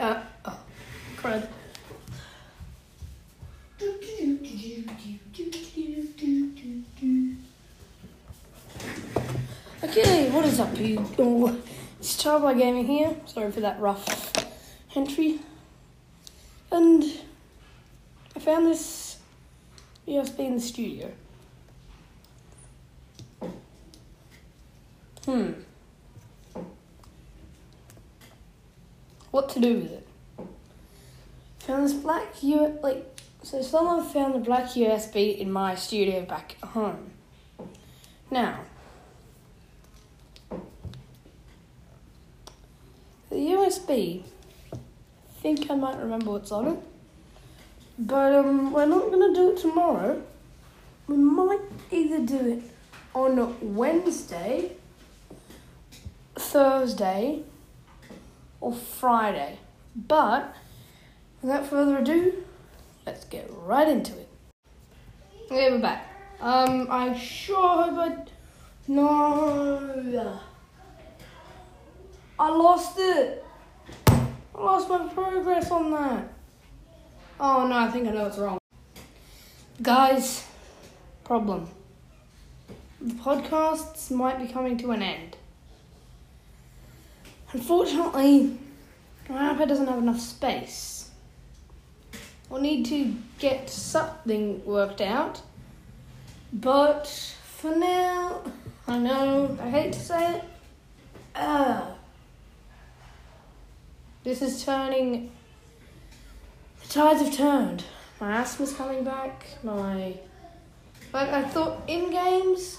Uh, oh, crud. Okay, what is up, you? Oh, it's CharBlah Gaming here. Sorry for that rough entry. And I found this USB in the studio. Hmm. What to do with it? Found this black U like so someone found the black USB in my studio back at home. Now the USB I think I might remember what's on it. But um we're not gonna do it tomorrow. We might either do it on Wednesday, Thursday, or Friday. But without further ado, let's get right into it. Okay, we're back. Um, I sure hope I. No! I lost it! I lost my progress on that. Oh no, I think I know what's wrong. Guys, problem. The podcasts might be coming to an end. Unfortunately, my iPad doesn't have enough space. We'll need to get something worked out. But for now, I know, I hate to say it, uh, this is turning. The tides have turned. My asthma's coming back. My. Like, I thought in games,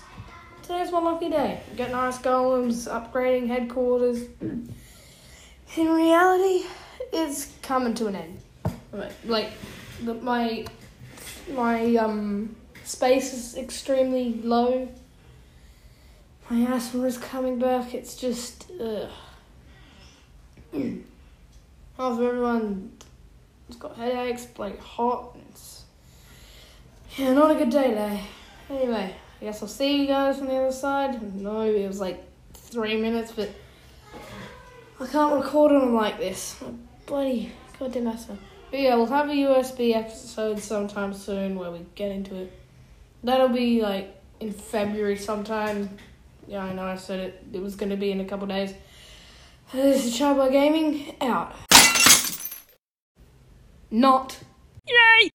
today's my lucky day. Getting ice golems, upgrading headquarters. In reality, it's coming to an end. Like, the, my my um space is extremely low. My asthma is coming back. It's just ugh. Half of everyone has got headaches, like hot. It's yeah, not a good day today. Anyway, I guess I'll see you guys from the other side. No, it was like three minutes, but I can't record on them like this. My bloody goddamn asthma. But yeah, we'll have a USB episode sometime soon where we get into it. That'll be like in February sometime. Yeah, I know I said it. It was going to be in a couple days. This is CharBlah Gaming out. Not. Yay!